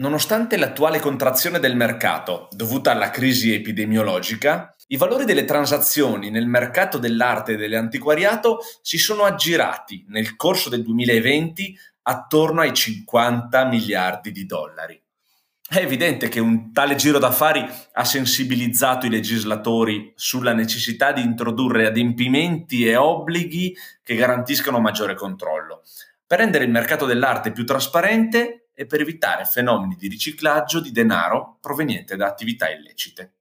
Nonostante l'attuale contrazione del mercato dovuta alla crisi epidemiologica, i valori delle transazioni nel mercato dell'arte e dell'antiquariato si sono aggirati nel corso del 2020 attorno ai 50 miliardi di dollari. È evidente che un tale giro d'affari ha sensibilizzato i legislatori sulla necessità di introdurre adempimenti e obblighi che garantiscano maggiore controllo, per rendere il mercato dell'arte più trasparente e per evitare fenomeni di riciclaggio di denaro proveniente da attività illecite.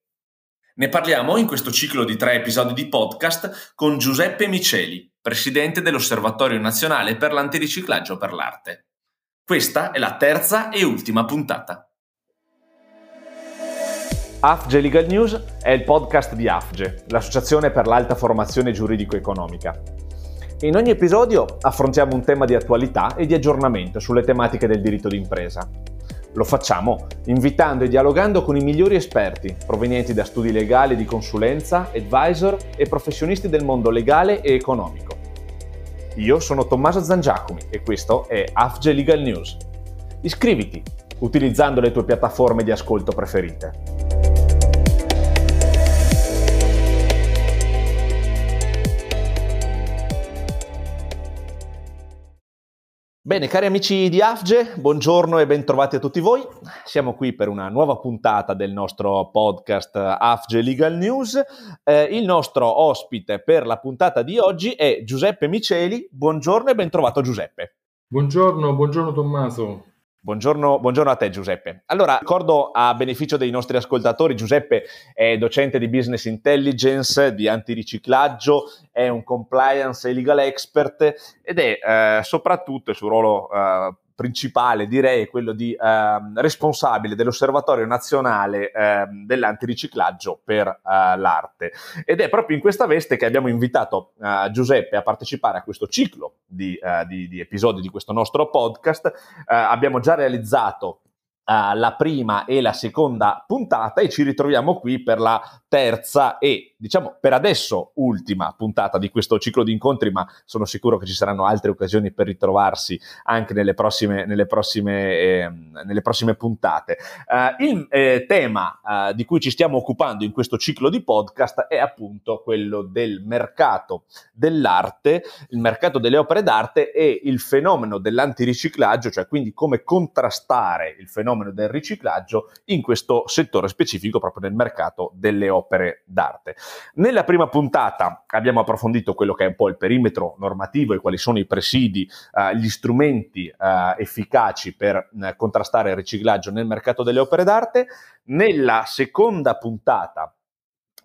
Ne parliamo in questo ciclo di tre episodi di podcast con Giuseppe Miceli, presidente dell'Osservatorio Nazionale per l'Antiriciclaggio per l'Arte. Questa è la terza e ultima puntata. AFGE Legal News è il podcast di AFGE, l'Associazione per l'Alta Formazione Giuridico-Economica. In ogni episodio affrontiamo un tema di attualità e di aggiornamento sulle tematiche del diritto d'impresa. Lo facciamo invitando e dialogando con i migliori esperti provenienti da studi legali di consulenza, advisor e professionisti del mondo legale e economico. Io sono Tommaso Zangiacomi e questo è AFGE Legal News. Iscriviti utilizzando le tue piattaforme di ascolto preferite. Bene, cari amici di AFGE, buongiorno e bentrovati a tutti voi. Siamo qui per una nuova puntata del nostro podcast AFGE Legal News. Eh, il nostro ospite per la puntata di oggi è Giuseppe Miceli. Buongiorno e bentrovato Giuseppe. Buongiorno, buongiorno Tommaso. Buongiorno, buongiorno, a te Giuseppe. Allora, ricordo a beneficio dei nostri ascoltatori, Giuseppe è docente di business intelligence, di antiriciclaggio, è un compliance e legal expert ed è eh, soprattutto il suo ruolo eh, principale direi è quello di eh, responsabile dell'Osservatorio Nazionale eh, dell'Antiriciclaggio per eh, l'Arte. Ed è proprio in questa veste che abbiamo invitato eh, Giuseppe a partecipare a questo ciclo di, eh, di, di episodi di questo nostro podcast. Eh, abbiamo già realizzato uh, la prima e la seconda puntata e ci ritroviamo qui per la terza e diciamo per adesso ultima puntata di questo ciclo di incontri, ma sono sicuro che ci saranno altre occasioni per ritrovarsi anche nelle prossime, nelle prossime, eh, nelle prossime puntate. Uh, il eh, tema uh, di cui ci stiamo occupando in questo ciclo di podcast è appunto quello del mercato dell'arte, il mercato delle opere d'arte e il fenomeno dell'antiriciclaggio, cioè quindi come contrastare il fenomeno del riciclaggio in questo settore specifico, proprio nel mercato delle opere d'arte. Nella prima puntata abbiamo approfondito quello che è un po' il perimetro normativo e quali sono i presidi, eh, gli strumenti eh, efficaci per eh, contrastare il riciclaggio nel mercato delle opere d'arte. Nella seconda puntata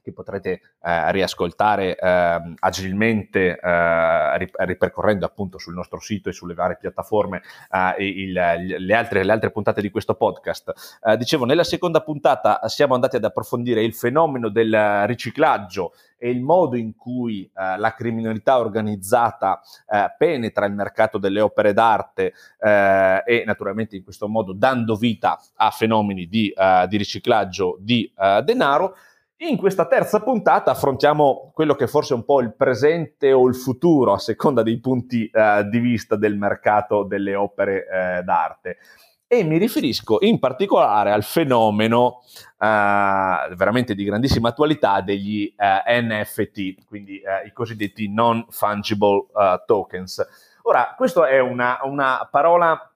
che potrete eh, riascoltare eh, agilmente eh, ripercorrendo appunto sul nostro sito e sulle varie piattaforme eh, il, le, altre, le, altre, puntate di questo podcast. Eh, dicevo, nella seconda puntata siamo andati ad approfondire il fenomeno del riciclaggio e il modo in cui eh, la criminalità organizzata eh, penetra il mercato delle opere d'arte eh, e naturalmente in questo modo dando vita a fenomeni di, di riciclaggio di denaro. In questa terza puntata affrontiamo quello che forse è un po' il presente o il futuro, a seconda dei punti eh, di vista del mercato delle opere eh, d'arte. E mi riferisco in particolare al fenomeno eh, veramente di grandissima attualità degli eh, NFT, quindi eh, i cosiddetti non fungible eh, tokens. Ora, questa è una, una parola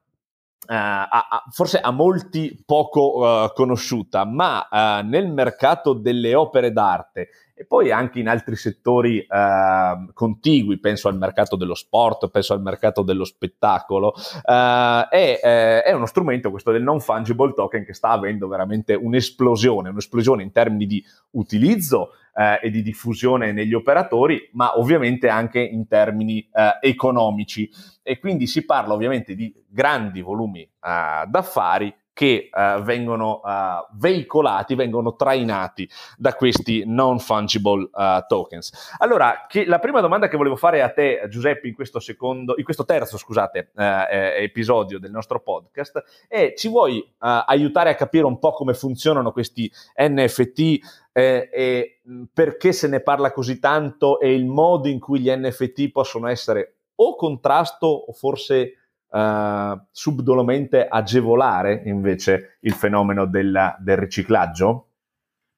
a, a, forse a molti poco uh, conosciuta, ma uh, nel mercato delle opere d'arte e poi anche in altri settori contigui, penso al mercato dello sport, penso al mercato dello spettacolo, è, è, uno strumento questo del non fungible token che sta avendo veramente un'esplosione, un'esplosione in termini di utilizzo eh, e di diffusione negli operatori, ma ovviamente anche in termini eh, economici. E quindi si parla ovviamente di grandi volumi eh, d'affari che uh, vengono uh, veicolati, vengono trainati da questi non fungible uh, tokens. Allora, che, la prima domanda che volevo fare a te, Giuseppe, in questo, secondo, in questo terzo scusate, eh, episodio del nostro podcast, è ci vuoi aiutare a capire un po' come funzionano questi NFT eh, e perché se ne parla così tanto e il modo in cui gli NFT possono essere o contrasto o forse uh, subdolamente agevolare invece il fenomeno del, del riciclaggio?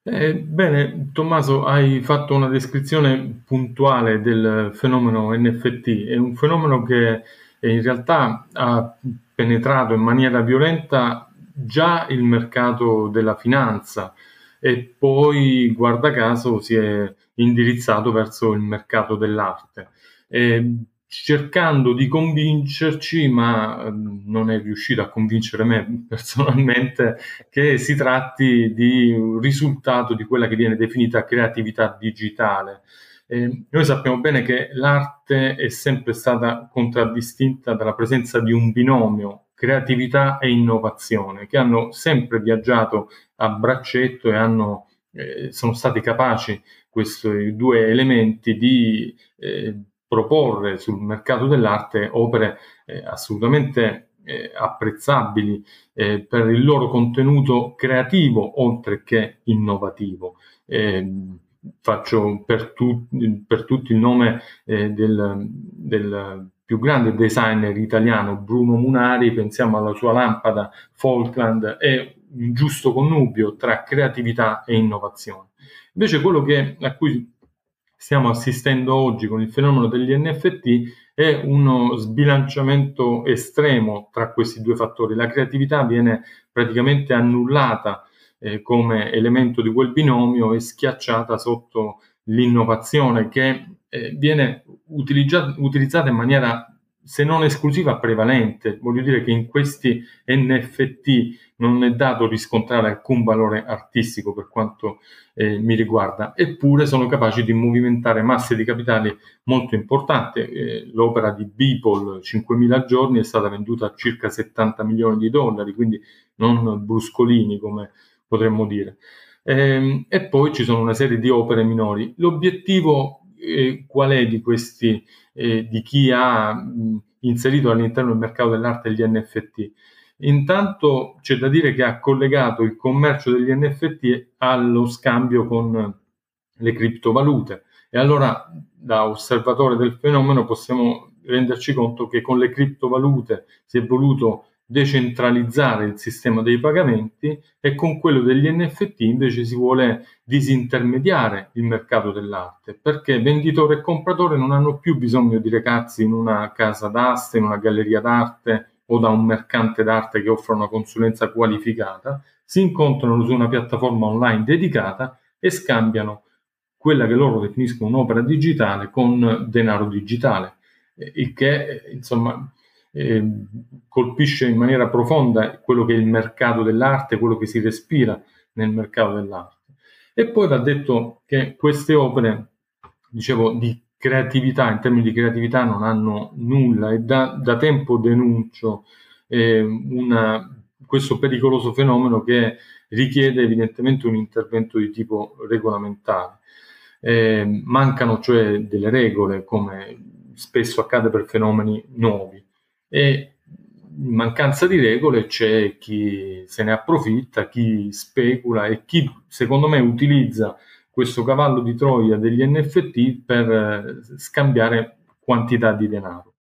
Eh, bene, Tommaso, hai fatto una descrizione puntuale del fenomeno NFT. È un fenomeno che in realtà ha penetrato in maniera violenta già il mercato della finanza e poi, guarda caso, si è indirizzato verso il mercato dell'arte. E cercando di convincerci, ma ehm, non è riuscito a convincere me personalmente, che si tratti di un risultato di quella che viene definita creatività digitale. Eh, noi sappiamo bene che l'arte è sempre stata contraddistinta dalla presenza di un binomio, creatività e innovazione, che hanno sempre viaggiato a braccetto e hanno, eh, sono stati capaci questi due elementi di eh, proporre sul mercato dell'arte opere eh, assolutamente eh, apprezzabili eh, per il loro contenuto creativo oltre che innovativo. Ehm, faccio per, tu, per, tutti il nome eh, del, del più grande designer italiano Bruno Munari, pensiamo alla sua lampada Falkland, è un giusto connubio tra creatività e innovazione. Invece quello che, a cui stiamo assistendo oggi con il fenomeno degli NFT è uno sbilanciamento estremo tra questi due fattori. La creatività viene praticamente annullata eh, come elemento di quel binomio e schiacciata sotto l'innovazione che eh, viene utilizzata in maniera se non esclusiva, prevalente. Voglio dire che in questi NFT non è dato riscontrare alcun valore artistico per quanto eh, mi riguarda, eppure sono capaci di movimentare masse di capitali molto importanti. Eh, l'opera di Beeple, 5.000 giorni, è stata venduta a circa 70 milioni di dollari, quindi non bruscolini come potremmo dire. Eh, e poi ci sono una serie di opere minori. L'obiettivo qual è di questi, eh, di chi ha mh, inserito all'interno del mercato dell'arte gli NFT? Intanto c'è da dire che ha collegato il commercio degli NFT allo scambio con le criptovalute e allora da osservatore del fenomeno possiamo renderci conto che con le criptovalute si è voluto decentralizzare il sistema dei pagamenti e con quello degli NFT invece si vuole disintermediare il mercato dell'arte perché venditore e compratore non hanno più bisogno di recarsi in una casa d'asta, in una galleria d'arte o da un mercante d'arte che offre una consulenza qualificata, si incontrano su una piattaforma online dedicata e scambiano quella che loro definiscono un'opera digitale con denaro digitale, il che insomma eh, colpisce in maniera profonda quello che è il mercato dell'arte, quello che si respira nel mercato dell'arte. E poi va detto che queste opere, dicevo, di creatività, in termini di creatività, non hanno nulla e da, da tempo denuncio eh, una, questo pericoloso fenomeno che richiede evidentemente un intervento di tipo regolamentare. Eh, mancano cioè delle regole, come spesso accade per fenomeni nuovi e in mancanza di regole c'è chi se ne approfitta, chi specula e chi secondo me utilizza questo cavallo di Troia degli NFT per eh, scambiare quantità di denaro.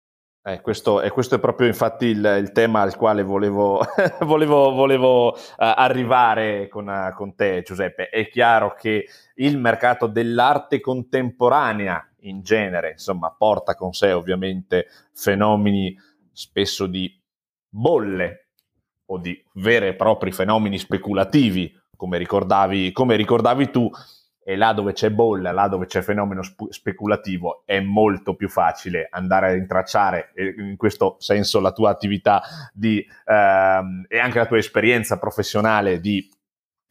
Eh, questo, e questo è proprio infatti il, il tema al quale volevo, volevo, volevo uh, arrivare con, uh, con, te Giuseppe. È chiaro che il mercato dell'arte contemporanea in genere insomma, porta con sé ovviamente fenomeni spesso di bolle o di veri e propri fenomeni speculativi, come ricordavi, come ricordavi tu, e là dove c'è bolla, là dove c'è fenomeno sp- speculativo, è molto più facile andare a rintracciare, in questo senso la tua attività di, ehm, e anche la tua esperienza professionale di,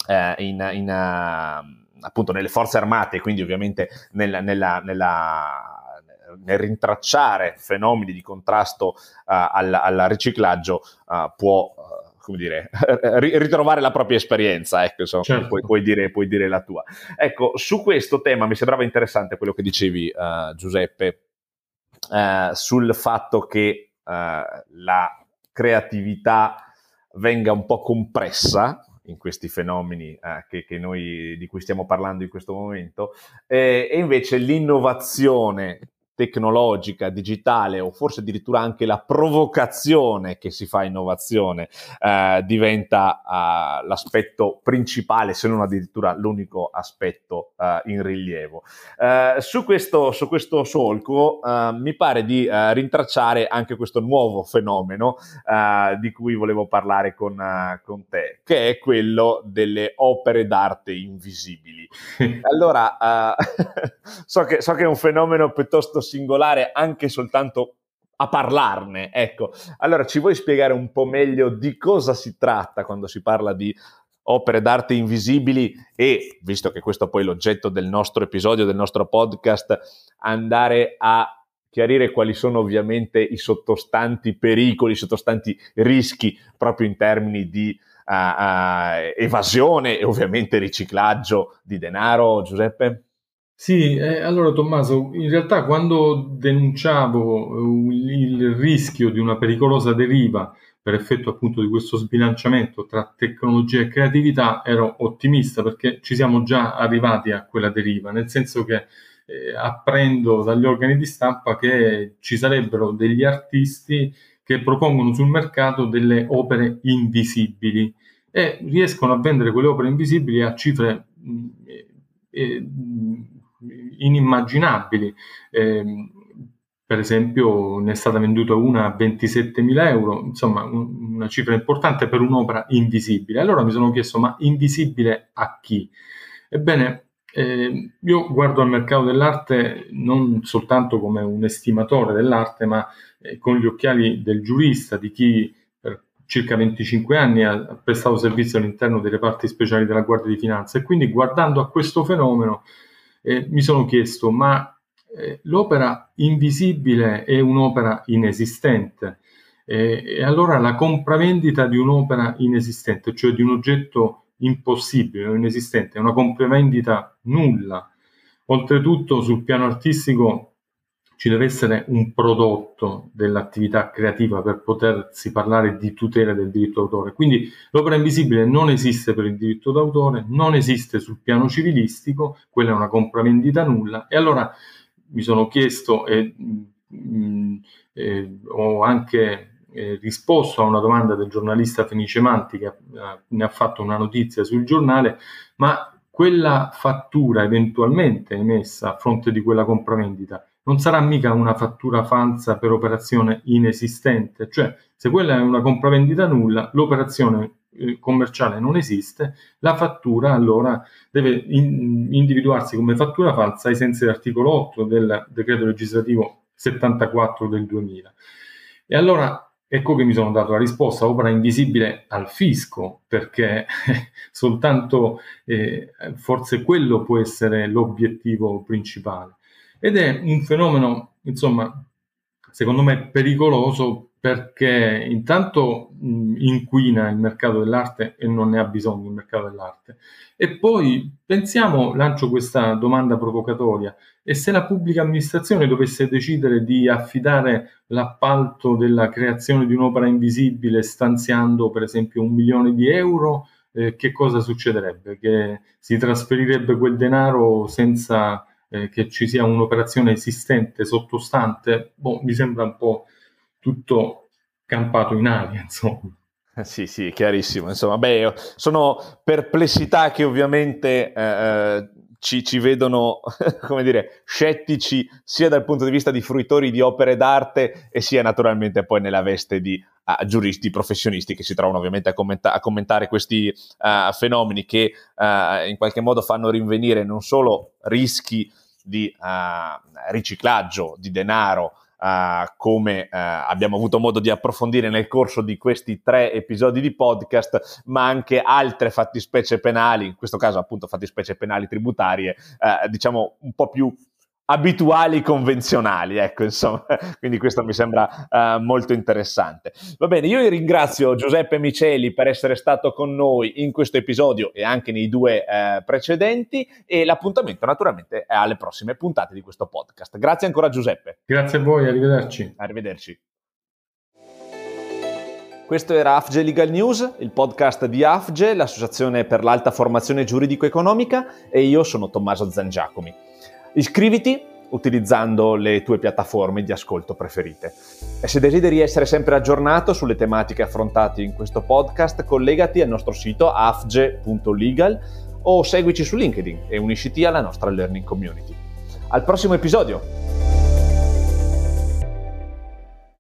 eh, in, in, uh, appunto nelle forze armate, quindi ovviamente nella, nella, nella nel rintracciare fenomeni di contrasto uh, al, riciclaggio uh, può uh, come dire, ritrovare la propria esperienza, ecco, insomma, certo. puoi, puoi, dire, puoi, dire, la tua. Ecco, su questo tema mi sembrava interessante quello che dicevi, Giuseppe, sul fatto che la creatività venga un po' compressa in questi fenomeni eh, che, che, noi, di cui stiamo parlando in questo momento, eh, e invece l'innovazione tecnologica, digitale o forse addirittura anche la provocazione che si fa innovazione eh, diventa eh, l'aspetto principale, se non addirittura l'unico aspetto eh, in rilievo. Eh, su questo, su, questo, solco eh, mi pare di eh, rintracciare anche questo nuovo fenomeno di cui volevo parlare con, con, te, che è quello delle opere d'arte invisibili. allora, so che, so che è un fenomeno piuttosto singolare anche soltanto a parlarne. Ecco, allora ci vuoi spiegare un po' meglio di cosa si tratta quando si parla di opere d'arte invisibili e, visto che questo è poi l'oggetto del nostro episodio, del nostro podcast, andare a chiarire quali sono ovviamente i sottostanti pericoli, i sottostanti rischi proprio in termini di uh, uh, evasione e ovviamente riciclaggio di denaro, Giuseppe? Sì, eh, allora Tommaso, in realtà quando denunciavo il, eh, il rischio di una pericolosa deriva per effetto appunto di questo sbilanciamento tra tecnologia e creatività, ero ottimista perché ci siamo già arrivati a quella deriva, nel senso che eh, apprendo dagli organi di stampa che ci sarebbero degli artisti che propongono sul mercato delle opere invisibili e riescono a vendere quelle opere invisibili a cifre mh, mm, eh, inimmaginabili. Eh, per esempio ne è stata venduta una a 27.000 euro, insomma un, una cifra importante per un'opera invisibile. Allora mi sono chiesto, ma invisibile a chi? Ebbene, eh, io guardo al mercato dell'arte non soltanto come un estimatore dell'arte, ma eh, con gli occhiali del giurista, di chi per circa 25 anni ha prestato servizio all'interno dei reparti speciali della Guardia di Finanza e quindi guardando a questo fenomeno eh, mi sono chiesto, ma eh, l'opera invisibile è un'opera inesistente? Eh, e allora la compravendita di un'opera inesistente, cioè di un oggetto impossibile o inesistente, è una compravendita nulla. Oltretutto sul piano artistico ci deve essere un prodotto dell'attività creativa per potersi parlare di tutela del diritto d'autore. Quindi l'opera invisibile non esiste per il diritto d'autore, non esiste sul piano civilistico, quella è una compravendita nulla. E allora mi sono chiesto e eh, ho anche eh, risposto a una domanda del giornalista Fenice Manti che eh, ne ha fatto una notizia sul giornale, ma quella fattura eventualmente emessa a fronte di quella compravendita non sarà mica una fattura falsa per operazione inesistente, cioè se quella è una compravendita nulla, l'operazione eh, commerciale non esiste, la fattura allora deve in, individuarsi come fattura falsa ai sensi dell'articolo 8 del decreto legislativo 74 del 2000. E allora ecco che mi sono dato la risposta, opera invisibile al fisco, perché soltanto eh, forse quello può essere l'obiettivo principale. Ed è un fenomeno, insomma, secondo me pericoloso perché intanto mh, inquina il mercato dell'arte e non ne ha bisogno il mercato dell'arte. E poi pensiamo, lancio questa domanda provocatoria, e se la pubblica amministrazione dovesse decidere di affidare l'appalto della creazione di un'opera invisibile stanziando per esempio un milione di euro, eh, che cosa succederebbe? Che si trasferirebbe quel denaro senza eh, che ci sia un'operazione esistente sottostante, boh, mi sembra un po' tutto campato in aria, insomma. Eh, sì, sì, chiarissimo. Insomma, beh, sono perplessità che ovviamente eh, eh ci, ci, vedono, come dire, scettici sia dal punto di vista di fruitori di opere d'arte e sia naturalmente poi nella veste di uh, giuristi professionisti che si trovano ovviamente a, commenta- a commentare questi uh, fenomeni che uh, in qualche modo fanno rinvenire non solo rischi di riciclaggio di denaro, Uh, come uh, abbiamo avuto modo di approfondire nel corso di questi tre episodi di podcast, ma anche altre fattispecie penali, in questo caso appunto fattispecie penali tributarie, uh, diciamo un po' più abituali convenzionali, ecco, insomma, quindi questo mi sembra uh, molto interessante. Va bene, io ringrazio Giuseppe Miceli per essere stato con noi in questo episodio e anche nei due uh, precedenti e l'appuntamento naturalmente è alle prossime puntate di questo podcast. Grazie ancora Giuseppe. Grazie a voi, arrivederci. Arrivederci. Questo era AFGE Legal News, il podcast di AFGE, l'Associazione per l'Alta Formazione Giuridico-Economica e io sono Tommaso Zangiacomi. Iscriviti utilizzando le tue piattaforme di ascolto preferite. E se desideri essere sempre aggiornato sulle tematiche affrontate in questo podcast, collegati al nostro sito afge.legal o seguici su LinkedIn e unisciti alla nostra learning community. Al prossimo episodio!